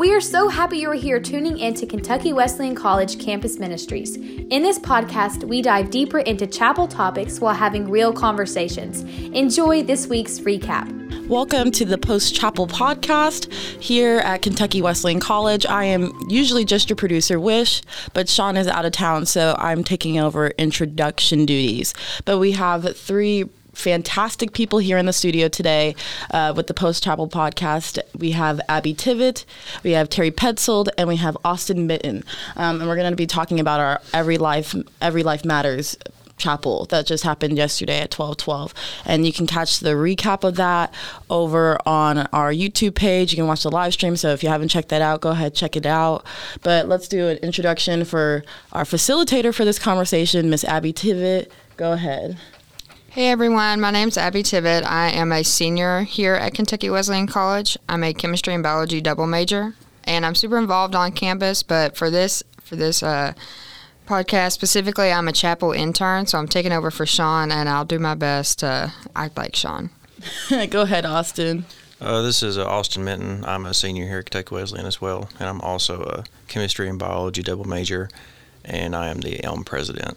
we are so happy you are here tuning in to Kentucky Wesleyan College Campus Ministries. In this podcast, we dive deeper into chapel topics while having real conversations. Enjoy this week's recap. Welcome to the Post Chapel podcast here at Kentucky Wesleyan College. I am usually just your producer, Wish, but Sean is out of town, so I'm taking over introduction duties. But we have three fantastic people here in the studio today uh, with the Post Chapel podcast. We have Abby Tivett, we have Terry Petzold, and we have Austin Minton. Um, and we're going to be talking about our Every Life Every Life Matters chapel that just happened yesterday at 1212 and you can catch the recap of that over on our youtube page. You can watch the live stream so if you haven't checked that out go ahead check it out. But let's do an introduction for our facilitator for this conversation miss abby tivett go ahead Hey everyone, my name's Abby Tivett. I am a senior here at Kentucky Wesleyan College. I'm a chemistry and biology double major, and I'm super involved on campus. But for this for this uh, podcast specifically, I'm a chapel intern, so I'm taking over for Sean, and I'll do my best to act like Sean. go ahead, Austin. Uh, this is uh, Austin Minton. I'm a senior here at Kentucky Wesleyan as well, and I'm also a chemistry and biology double major, and I am the ELM president.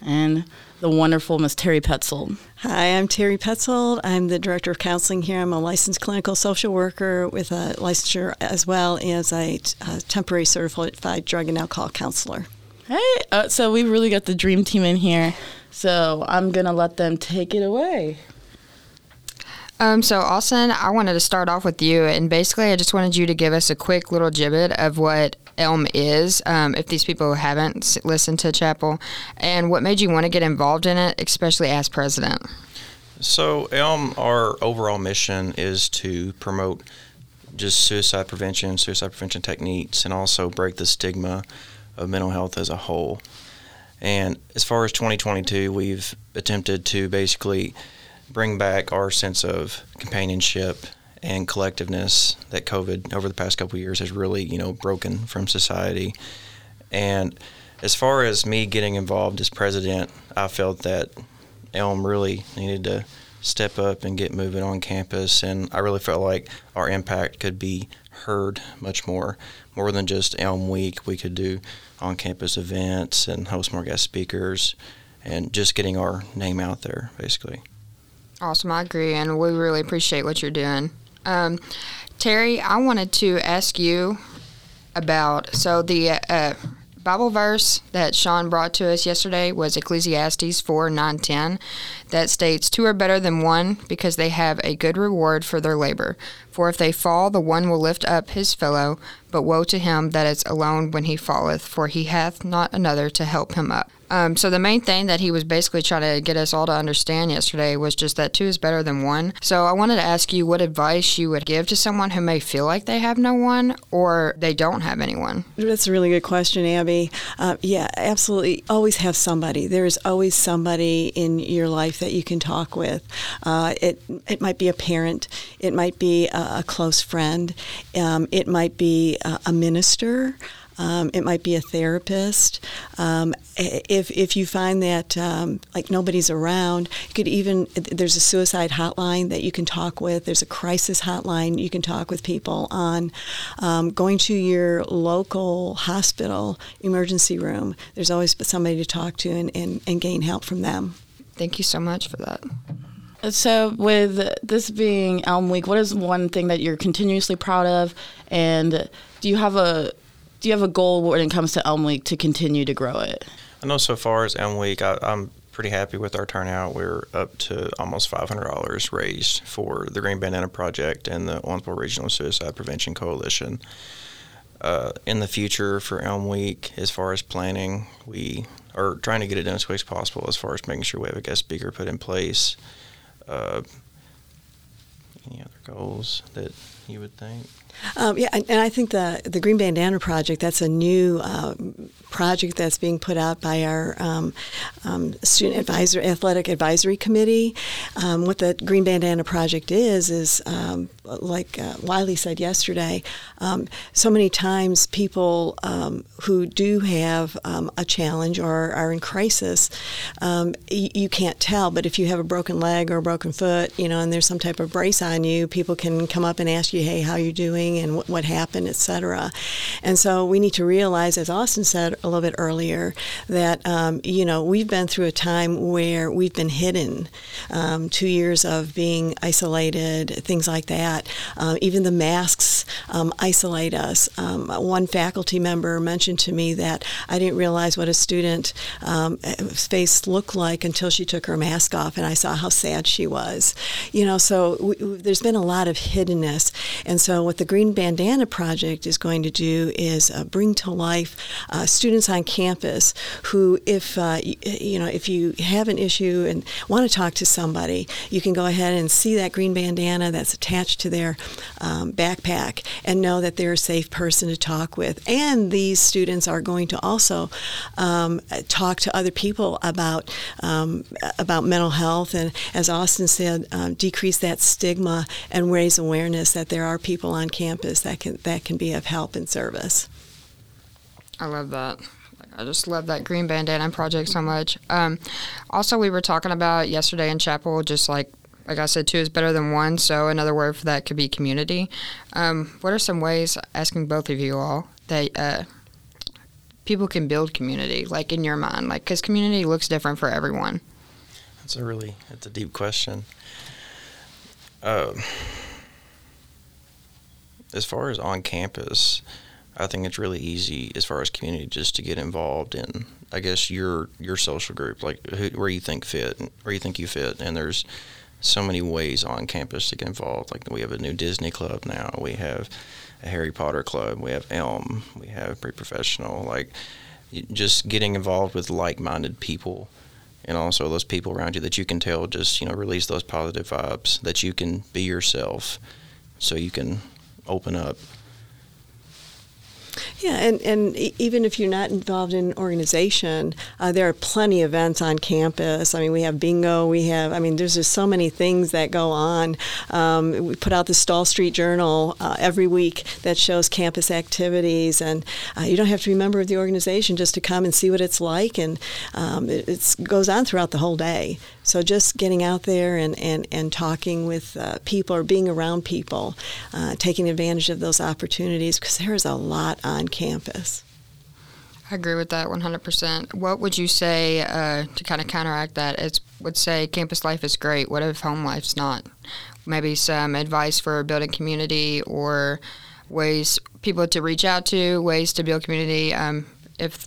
And the wonderful Miss Terry Petzold. Hi, I'm Terry Petzold. I'm the Director of Counseling here. I'm a licensed clinical social worker with a licensure as well as a, a temporary certified drug and alcohol counselor. Hey, uh, so we really got the dream team in here. So I'm going to let them take it away. Um, so, Austin, I wanted to start off with you, and basically, I just wanted you to give us a quick little gibbet of what Elm is, um, if these people haven't listened to Chapel, and what made you want to get involved in it, especially as president. So, Elm, our overall mission is to promote just suicide prevention, suicide prevention techniques, and also break the stigma of mental health as a whole. And as far as 2022, we've attempted to basically bring back our sense of companionship and collectiveness that COVID over the past couple years has really, you know, broken from society. And as far as me getting involved as president, I felt that Elm really needed to step up and get moving on campus, and I really felt like our impact could be heard much more, more than just Elm Week. We could do on-campus events and host more guest speakers, and just getting our name out there, basically. Awesome, I agree, and we really appreciate what you're doing. Um, Terry, I wanted to ask you about so the uh, Bible verse that Sean brought to us yesterday was Ecclesiastes 4 9 10 that states, Two are better than one because they have a good reward for their labor. For if they fall, the one will lift up his fellow, but woe to him that is alone when he falleth, for he hath not another to help him up. Um, so the main thing that he was basically trying to get us all to understand yesterday was just that two is better than one. So I wanted to ask you what advice you would give to someone who may feel like they have no one or they don't have anyone. That's a really good question, Abby. Uh, yeah, absolutely. Always have somebody. There is always somebody in your life that you can talk with. Uh, it it might be a parent. It might be a, a close friend. Um, it might be a, a minister. Um, it might be a therapist. Um, if, if you find that um, like nobody's around, you could even there's a suicide hotline that you can talk with. There's a crisis hotline you can talk with people on. Um, going to your local hospital emergency room, there's always somebody to talk to and, and, and gain help from them. Thank you so much for that. So, with this being Elm Week, what is one thing that you're continuously proud of, and do you have a do you have a goal when it comes to Elm Week to continue to grow it? I know so far as Elm Week, I, am pretty happy with our turnout. We're up to almost $500 raised for the Green Bandana Project and the Owensboro Regional Suicide Prevention Coalition. Uh, in the future for Elm Week, as far as planning, we are trying to get it done as quick as possible as far as making sure we have a guest speaker put in place. Uh, any other goals that you would think? Um, yeah, and, and, I think the the Green Bandana Project that's a new uh, project that's being put out by our um, um, student advisor athletic advisory committee. Um, what the Green Bandana Project is is um, like uh, Wiley said yesterday. Um, so many times people who do have a challenge or are in crisis, y- you can't tell. But if you have a broken leg or a broken foot, you know, and there's some type of brace on you, people can come up and ask you, hey, how you doing and what, what happened, etc. And so we need to realize, as Austin said a little bit earlier, that um, you know we've been through a time where we've been hidden, um, two years of being isolated, things like that. Uh, even the masks um, isolate us. Um, one faculty member mentioned to me that I didn't realize what a student um, face looked like until she took her mask off, and I saw how sad she was. You know, so we, there's been a lot of hiddenness, and so what the Green Bandana Project is going to do is uh, bring to life uh, students on campus who, if uh, you know, if you have an issue and want to talk to somebody, you can go ahead and see that green bandana that's attached to their um, backpack and know that they're a safe person to talk with. And these students are going to also um, talk to other people about um, about mental health and, as Austin said, um, decrease that stigma and raise awareness that there are people on campus that can that can be of help and service. I love that. I just love that green bandana project so much. Um, also, we were talking about yesterday in chapel, just like like I said, two is better than one. So another word for that could be community. Um, what are some ways, asking both of you all, that uh, people can build community, like in your mind, like because community looks different for everyone. That's a really that's a deep question. Uh, as far as on campus, I think it's really easy as far as community just to get involved in. I guess your your social group, like who, where you think fit, where you think you fit, and there's so many ways on campus to get involved. Like we have a new Disney club now. We have a Harry Potter club. We have Elm. We have pre-professional. Like just getting involved with like-minded people, and also those people around you that you can tell just you know release those positive vibes. That you can be yourself, so you can open up yeah, and, and even if you're not involved in an organization, uh, there are plenty of events on campus. I mean, we have bingo, we have, I mean, there's just so many things that go on. Um, we put out the Stall Street Journal uh, every week that shows campus activities, and uh, you don't have to be a member of the organization just to come and see what it's like, and um, it goes on throughout the whole day. So just getting out there and, and, and talking with uh, people or being around people, uh, taking advantage of those opportunities because there is a lot on campus. I agree with that 100%. What would you say uh, to kind of counteract that? It would say campus life is great. What if home life's not? Maybe some advice for building community or ways people to reach out to, ways to build community um, if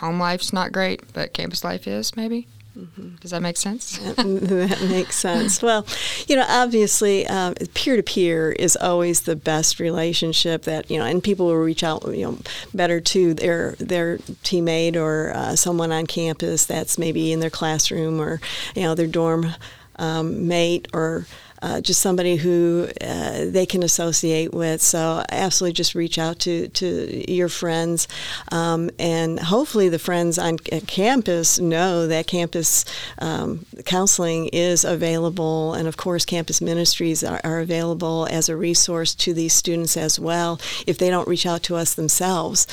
home life's not great, but campus life is, maybe? Mm-hmm. Does that make sense? that makes sense. Well, you know, obviously, peer to peer is always the best relationship that you know, and people will reach out, you know, better to their their teammate or uh, someone on campus that's maybe in their classroom or you know their dorm um, mate or uh, just somebody who uh, they can associate with. So absolutely just reach out to, to your friends. Um, and hopefully the friends on campus know that campus um, counseling is available. And of course, campus ministries are, are, available as a resource to these students as well if they don't reach out to us themselves.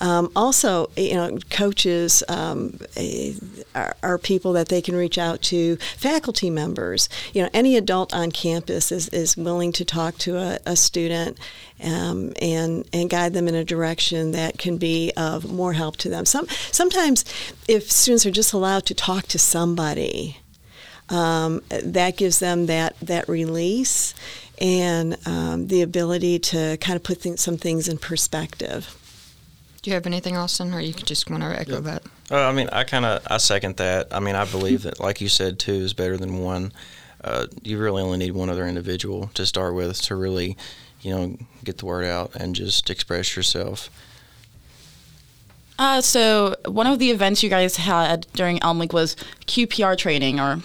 Um, also, you know, coaches um, are, are people that they can reach out to, faculty members, you know, any adult on campus is, is willing to talk to a, a student um, and and guide them in a direction that can be of more help to them. Some sometimes, if students are just allowed to talk to somebody, um, that gives them that that release and um, the ability to kind of put things, some things in perspective. Do you have anything, Austin, or you just want to echo yeah. that? Uh, I mean, I kind of I second that. I mean, I believe that, like you said, two is better than one uh, you really only need one other individual to start with to really, you know, get the word out and just express yourself. Uh, so one of the events you guys had during Elm Week was QPR training or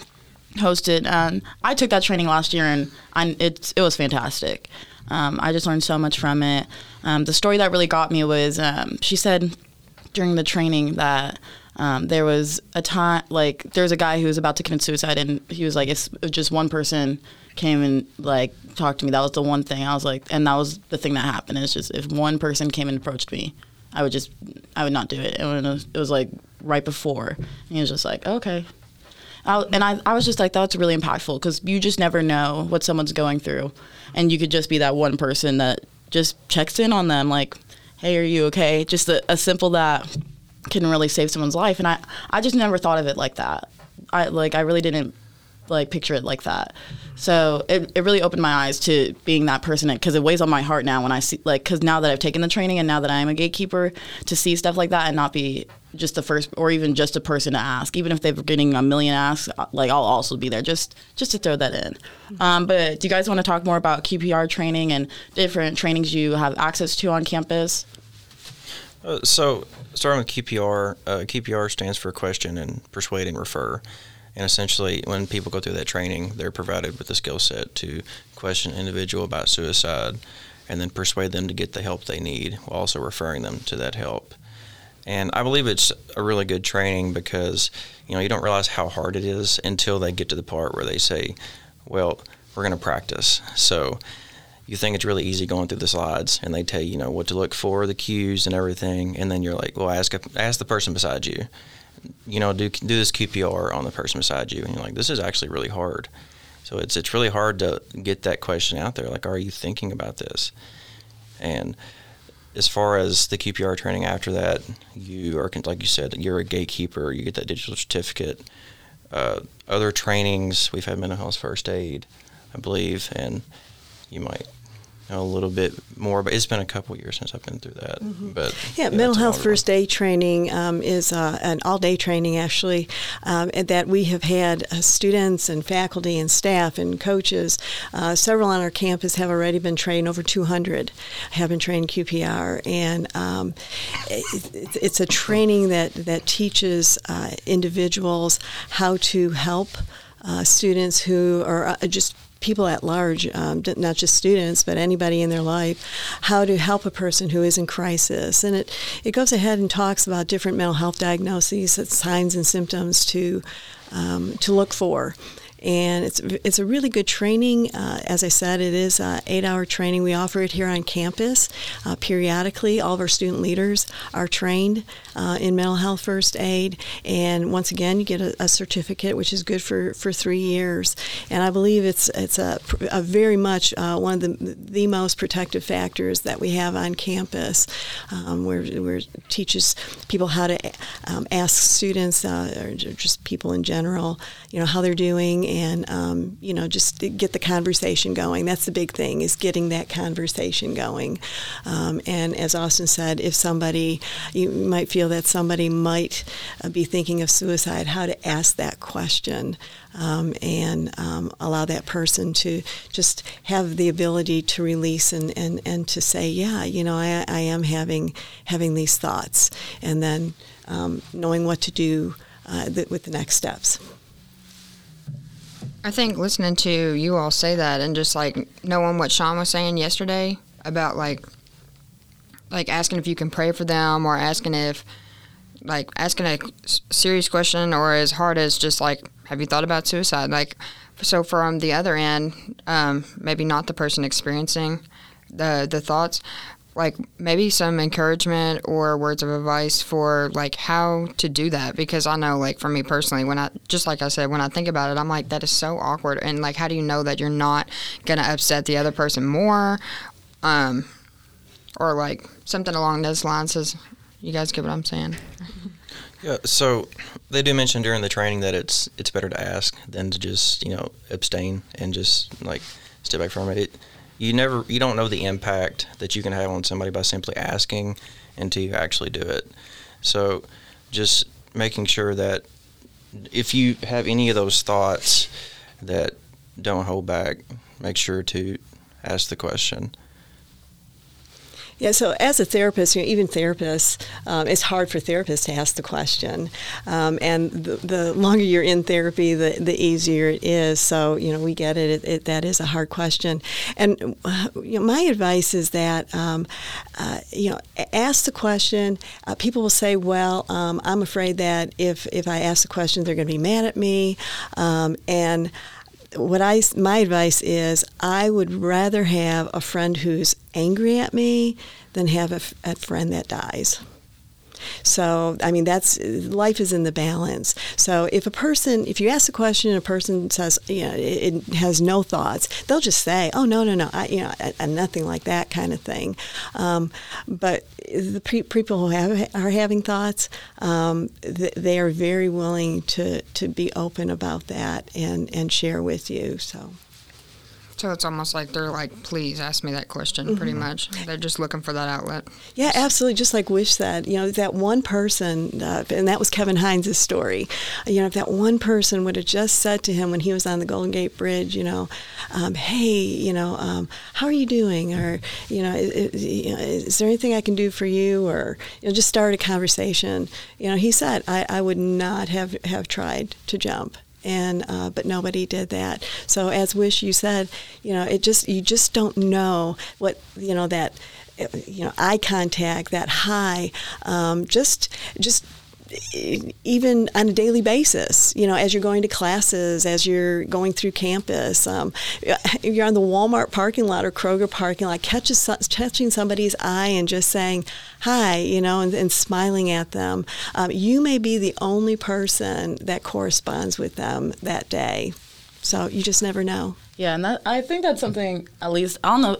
hosted, and I took that training last year, and I, it it was fantastic. Um, I just learned so much from it. Um, the story that really got me was um, she said during the training that um, there was a time like there was a guy who was about to commit suicide, and he was like, "It's just one person came and like talked to me. That was the one thing I was like, and that was the thing that happened. It's just if one person came and approached me, I would just I would not do it. It was, it was like right before, and he was just like, okay. I, and I, I was just like, that's really impactful because you just never know what someone's going through. And you could just be that one person that just checks in on them, like, hey, are you okay? Just a, a simple that can really save someone's life. And I, I just never thought of it like that. I like, I really didn't like picture it like that. So it, it really opened my eyes to being that person because it weighs on my heart now when I see like because now that I've taken the training and now that I am a gatekeeper to see stuff like that and not be just the first or even just a person to ask even if they're getting a million asks like I'll also be there just just to throw that in. Um, but do you guys want to talk more about QPR training and different trainings you have access to on campus? Uh, so starting with QPR, uh, QPR stands for question and persuade and refer. And essentially, when people go through that training, they're provided with the skill set to question an individual about suicide and then persuade them to get the help they need while also referring them to that help. And I believe it's a really good training because, you know, you don't realize how hard it is until they get to the part where they say, well, we're going to practice. So you think it's really easy going through the slides and they tell you, you know, what to look for, the cues and everything. And then you're like, well, ask, ask the person beside you you know, do do this QPR on the person beside you, and you're like, this is actually really hard. So it's it's really hard to get that question out there. Like, are you thinking about this? And as far as the QPR training after that, you are like you said, you're a gatekeeper. You get that digital certificate. Uh, other trainings, we've had mental health first aid, I believe, and you might a little bit more, but it's been a couple years since I've been through that. Mm-hmm. But yeah, yeah mental health first aid training um, is uh, an all-day training actually, um, that we have had uh, students and faculty and staff and coaches. Uh, several on our campus have already been trained. Over 200 have been trained QPR, and um, it, it's a training that that teaches uh, individuals how to help. Uh, students who are uh, just people at large, um, not just students, but anybody in their life, how to help a person who is in crisis. And it, it goes ahead and talks about different mental health diagnoses, signs and symptoms to, um, to look for and it's it's a really good training. Uh, as I said, it is an eight-hour training. We offer it here on campus uh, periodically. All of our student leaders are trained uh, in mental health first aid, and once again, you get a, a, certificate, which is good for, for three years. And I believe it's it's a, a very much uh, one of the the most protective factors that we have on campus, um, where where it teaches people how to um, ask students uh, or just people in general, you know, how they're doing and um, you know just get the conversation going. That's the big thing is getting that conversation going. Um, and as Austin said, if somebody you might feel that somebody might uh, be thinking of suicide, how to ask that question. Um, and um, allow that person to just have the ability to release and, and, and to say, yeah, you know, I, I am having having these thoughts, and then um, knowing what to do uh, th- with the next steps. I think listening to you all say that and just like knowing what Sean was saying yesterday about like like asking if you can pray for them or asking if like asking a serious question or as hard as just like have you thought about suicide? Like so from the other end um, maybe not the person experiencing the the thoughts like maybe some encouragement or words of advice for like how to do that because I know like for me personally when I just like I said when I think about it I'm like that is so awkward and like how do you know that you're not gonna upset the other person more? Um or like something along those lines is you guys get what I'm saying? Yeah so they do mention during the training that it's it's better to ask than to just you know abstain and just like step back from it, it you never you don't know the impact that you can have on somebody by simply asking until you actually do it. So just making sure that if you have any of those thoughts that don't hold back, make sure to ask the question. Yeah, so as a therapist, you know, even therapists, um, it's hard for therapists to ask the question. Um, and the, the, longer you're in therapy, the, the easier it is. So, you know, we get it. it, it that is a hard question. And, uh, you know, my advice is that, um, uh, you know, ask the question. Uh, people will say, well, um, I'm afraid that if, if I ask the question, they're going to be mad at me. Um, and what I my advice is I would rather have a friend who's angry at me than have a, a friend that dies. So, I mean, that's life is in the balance. So, if a person, if you ask a question and a person says, you know, it, it has no thoughts, they'll just say, oh, no, no, no, I, you know, I, nothing like that kind of thing. Um, but the pre- people who have, are having thoughts, um, th- they are very willing to, to be open about that and, and share with you. So. So it's almost like they're like, please ask me that question, mm-hmm. pretty much. They're just looking for that outlet. Yeah, absolutely. Just like Wish that, you know, that one person, uh, and that was Kevin Hines' story. You know, if that one person would have just said to him when he was on the Golden Gate Bridge, you know, um, hey, you know, um, how are you doing? Or, you know, is, is, there anything I can do for you? Or, you know, just start a conversation. You know, he said, I, I would not have, have tried to jump and uh, but nobody did that. So as Wish you said, you know, it just you just don't know what you know that you know eye contact, that high, um, just just even on a daily basis, you know, as you're going to classes, as you're going through campus, um, you're on the Walmart parking lot or Kroger parking lot, catches, catching somebody's eye and just saying hi, you know, and, and smiling at them, um, you may be the only person that corresponds with them that day. So you just never know. Yeah, and that, I think that's something, at least, I don't know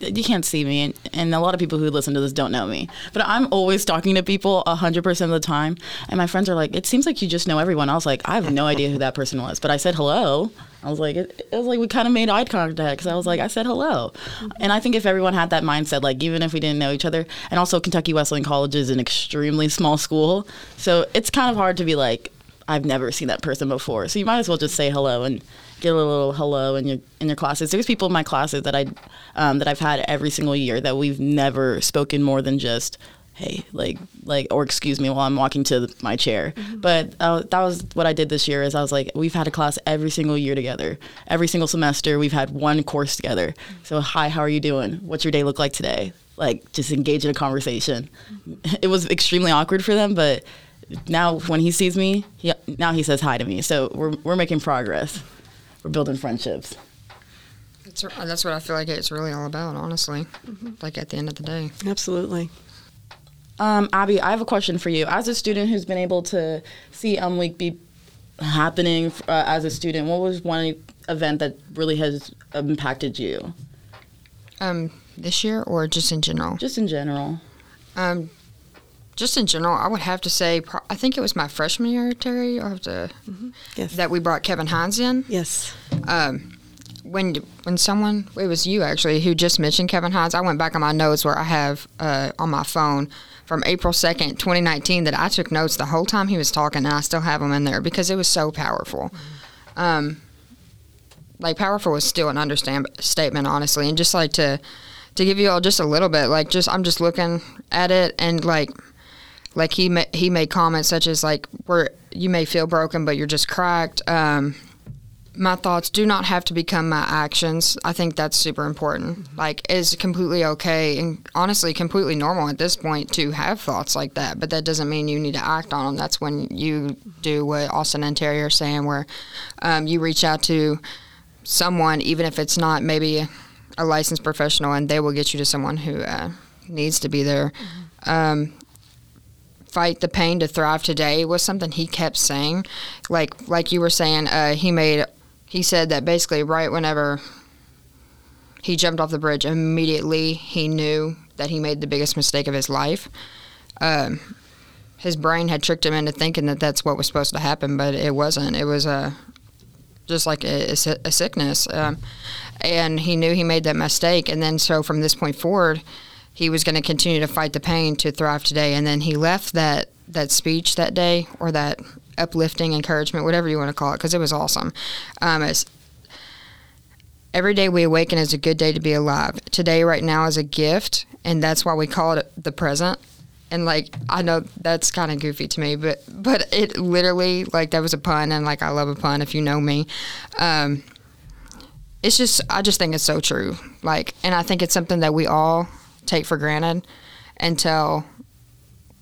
you can't see me, and, a lot of people who listen to this don't know me. But I'm always talking to people 100% of the time. And my friends are like, it seems like you just know everyone. I was like, I have no idea who that person was. But I said hello. I was like, it, it was like we kind of made eye contact because I was like, I said hello. And I think if everyone had that mindset, like even if we didn't know each other, and also Kentucky Wesleyan College is an extremely small school. So it's kind of hard to be like, I've never seen that person before. So you might as well just say hello and get a little hello in your in your classes. There's people in my classes that I um, that I've had every single year that we've never spoken more than just hey like like or excuse me while i'm walking to my chair mm-hmm. but uh, that was what i did this year is i was like we've had a class every single year together every single semester we've had one course together so hi how are you doing what's your day look like today like just engage in a conversation mm-hmm. it was extremely awkward for them but now when he sees me he, now he says hi to me so we're, we're making progress we're building friendships. That's, that's what I feel like it's really all about, honestly. Mm-hmm. Like at the end of the day. Absolutely. Um, Abby, I have a question for you. As a student who's been able to see Elm Week be happening uh, as a student, what was one event that really has impacted you? Um, this year or just in general? Just in general. Um, just in general, I would have to say, I think it was my freshman year, Terry, or the, mm-hmm. yes. that we brought Kevin Hines in. Yes. Um, when when someone it was you actually who just mentioned Kevin Hines, I went back on my notes where I have uh, on my phone from April second, twenty nineteen, that I took notes the whole time he was talking, and I still have them in there because it was so powerful. Mm-hmm. Um, like powerful was still an understand statement, honestly, and just like to to give you all just a little bit, like just I'm just looking at it and like like he ma- he made comments such as like where you may feel broken but you're just cracked. Um, my thoughts do not have to become my actions. I think that's super important. Mm-hmm. like it's completely okay and honestly completely normal at this point to have thoughts like that but that doesn't mean you need to act on them that's when you do what austin and terry are saying where um, you reach out to someone even if it's not maybe a licensed professional and they will get you to someone who uh, needs to be there. Mm-hmm. um, fight the pain to thrive today was something he kept saying. Like like you were saying, uh, he made he said that basically right whenever he jumped off the bridge, immediately he knew that he made the biggest mistake of his life. Um, his brain had tricked him into thinking that that's what was supposed to happen, but it wasn't. It was a just like a, a sickness, um, and he knew he made that mistake. And then so from this point forward he was going to continue to fight the pain to thrive today. And then he left that that speech that day or that uplifting encouragement, whatever you want to call it, because it was awesome. Um, every day we awaken is a good day to be alive. Today, right now, is a gift, and that's why we call it the present. And like I know that's kind of goofy to me, but but it literally like that was a pun, and like I love a pun if you know me. Um, it's just I just think it's so true. Like, and I think it's something that we all take for granted until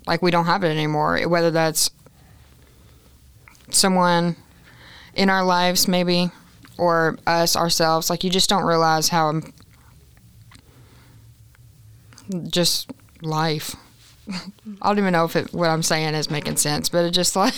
like we don't have it anymore. Whether that's someone in our lives, maybe, or us ourselves, like you just don't realize how um, just life. I don't even know if it, what I'm saying is making sense, but it just like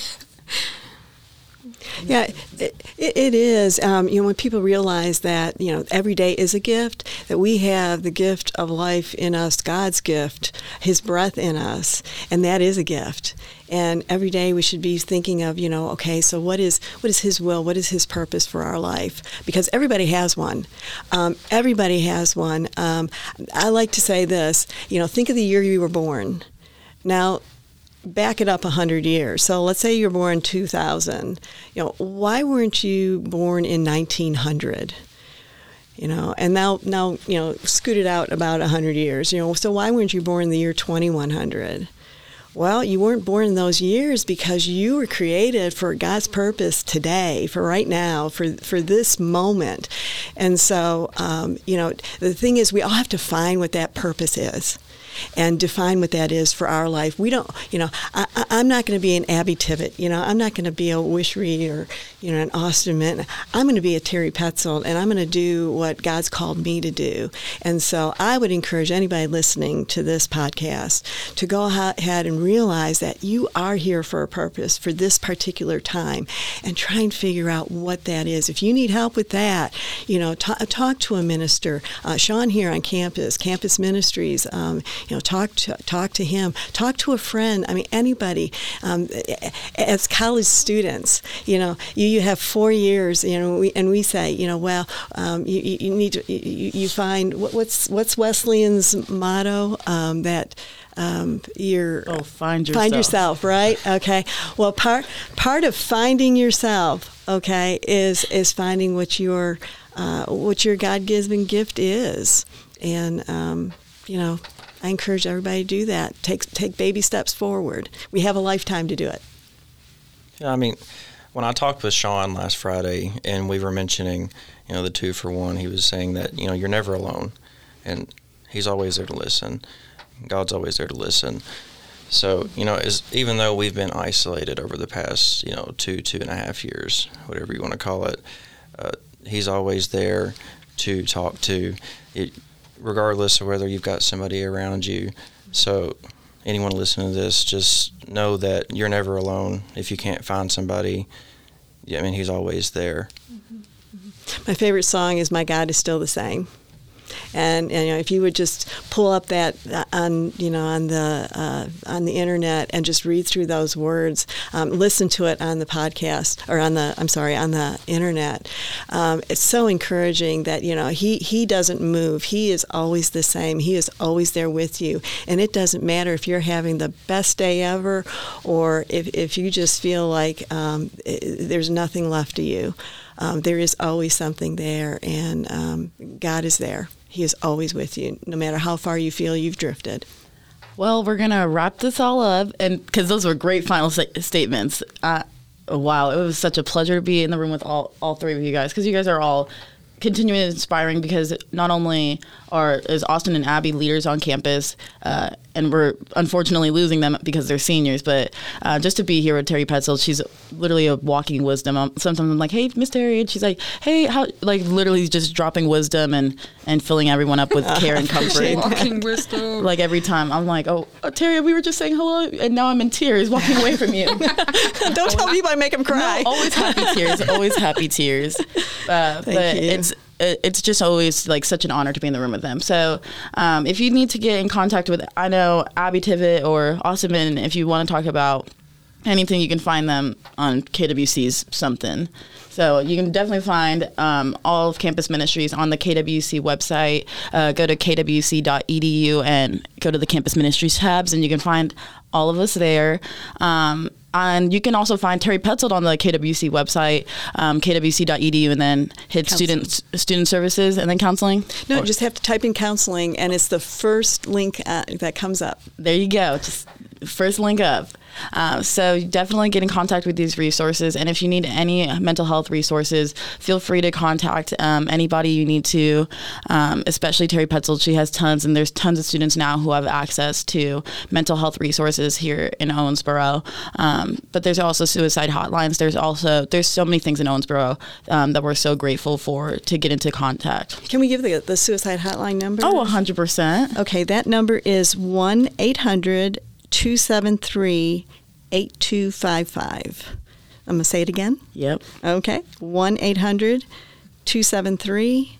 Yeah, it, it is. Um, you know, when people realize that you know every day is a gift, that we have the gift of life in us, God's gift, His breath in us, and that is a gift. And every day we should be thinking of, you know, okay, so what is what is His will? What is His purpose for our life? Because everybody has one. Um, everybody has one. Um, I like to say this. You know, think of the year you were born. Now, back it up 100 years. So let's say you're born 2000. You know, why weren't you born in 1900? You know, and now now, you know, scoot it out about 100 years. You know, so why weren't you born in the year 2100? Well, you weren't born in those years because you were created for God's purpose today, for right now, for for this moment. And so, um, you know, the thing is, we all have to find what that purpose is and define what that is for our life. We don't, you know, I, am not going to be an Abby Tivett, you know, I'm not going to be a Wishry or, you know, an Austin Mint. I'm going to be a Terry Petzold and I'm going to do what God's called me to do. And so I would encourage anybody listening to this podcast to go ahead and realize that you are here for a purpose for this particular time and try and figure out what that is. If you need help with that, you know, t- talk to a minister. Uh, Sean here on campus, Campus Ministries, um, you know, talk to talk to him, talk to a friend. I mean, anybody. Um, as college students, you know, you, you have four years, you know, we, and we say, you know, well, um, you, you, need to you, you find what, what's what's Wesleyan's motto um, that. Um, you're oh, find yourself. find yourself, right? Okay. Well, part part of finding yourself, okay, is is finding what your uh, what your God given gift is, and um, you know, I encourage everybody to do that. Take take baby steps forward. We have a lifetime to do it. Yeah, I mean, when I talked with Sean last Friday, and we were mentioning, you know, the two for one, he was saying that you know you're never alone, and he's always there to listen. God's always there to listen. So you know, as, even though we've been isolated over the past you know two two and a half years, whatever you want to call it, uh, he's always there to talk to. It, regardless of whether you've got somebody around you. So, anyone listening to this, just know that you're never alone. If you can't find somebody, yeah, I mean, He's always there. My favorite song is "My God Is Still the Same." And, and you know, if you would just pull up that uh, on you know on the uh, on the internet and just read through those words, um, listen to it on the podcast or on the I'm sorry on the internet, um, it's so encouraging that you know he he doesn't move. He is always the same. He is always there with you, and it doesn't matter if you're having the best day ever or if if you just feel like um, it, there's nothing left to you. Um, there is always something there, and um, God is there. He is always with you, no matter how far you feel you've drifted. Well, we're gonna wrap this all up, and because those were great final statements. Uh, wow, it was such a pleasure to be in the room with all all three of you guys because you guys are all continuing inspiring because not only are is Austin and Abby leaders on campus, uh, and we're unfortunately losing them because they're seniors, but uh, just to be here with Terry Petzold, she's literally a walking wisdom. Um, sometimes I'm like, "Hey, Miss Terry," and she's like, "Hey, how?" Like literally just dropping wisdom and and filling everyone up with care and comfort. walking wisdom. Like every time, I'm like, "Oh, oh, Terry, we were just saying hello, and now I'm in tears walking away from you." Don't tell people I make them cry. No, always happy tears. Always happy tears. Uh, but you. It's just always like such an honor to be in the room with them. So um, if you need to get in contact with, I know Abby Tivett or Austin, if you want to talk about anything, you can find them on KWC's something. So you can definitely find um, all of campus ministries on the KWC website. Uh, go to kwc.edu and go to the campus ministries tabs, and you can find all of us there. Um, and you can also find Terry Petzold on the KWC website, um, kwc.edu, and then hit student student services and then counseling. No, or, just have to type in counseling, and it's the first link uh, that comes up. There you go. Just first link up. Uh, so definitely get in contact with these resources. And if you need any mental health resources, feel free to contact um, anybody you need to, um, especially Terry Petzold. She has tons, and there's tons of students now who have access to mental health resources here in Owensboro. Um, but there's also suicide hotlines. There's also there's so many things in Owensboro um, that we're so grateful for to get into contact. Can we give the, the suicide hotline number? Oh, 100%. Okay, that number is 1 800 273 8255. I'm going to say it again. Yep. Okay. 1 800 273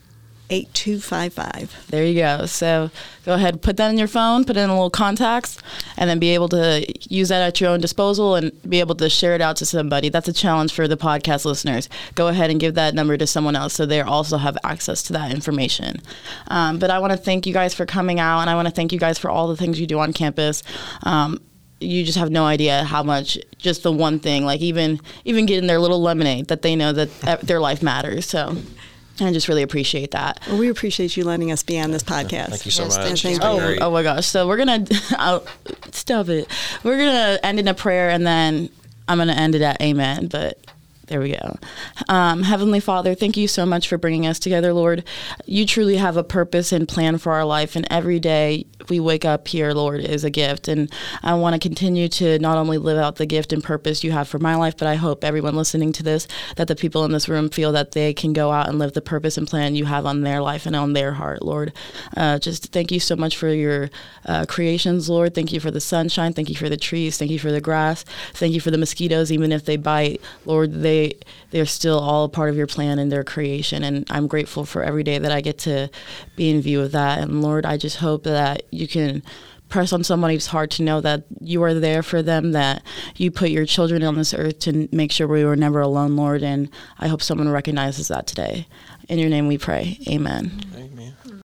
8255. There you go. So go ahead, put that in your phone, put in a little contacts, and then be able to use that at your own disposal and be able to share it out to somebody. That's a challenge for the podcast listeners. Go ahead and give that number to someone else so they also have access to that information. Um, but I want to thank you guys for coming out, and I want to thank you guys for all the things you do on campus. Um, you just have no idea how much just the one thing like even even getting their little lemonade that they know that their life matters so I just really appreciate that. Well, we appreciate you letting us be on this podcast. Thank you so Yes, much. thank you. Oh, oh my gosh. So we're going to stop it. We're going to end in a prayer and then I'm going to end it at amen. But there we go. Um, Heavenly Father, thank you so much for bringing us together, Lord. You truly have a purpose and plan for our life, and every day we wake up here, Lord, is a gift. And I want to continue to not only live out the gift and purpose you have for my life, but I hope everyone listening to this, that the people in this room feel that they can go out and live the purpose and plan you have on their life and on their heart, Lord. Uh, just thank you so much for your uh, creations, Lord. Thank you for the sunshine. Thank you for the trees. Thank you for the grass. Thank you for the mosquitoes, even if they bite, Lord. They they're still all part of your plan and their creation, and I'm grateful for every day that I get to be in view of that. And Lord, I just hope that you can press on somebody's heart to know that you are there for them, that you put your children on this earth to make sure we were never alone, Lord. And I hope someone recognizes that today. In your name we pray. Amen. Amen.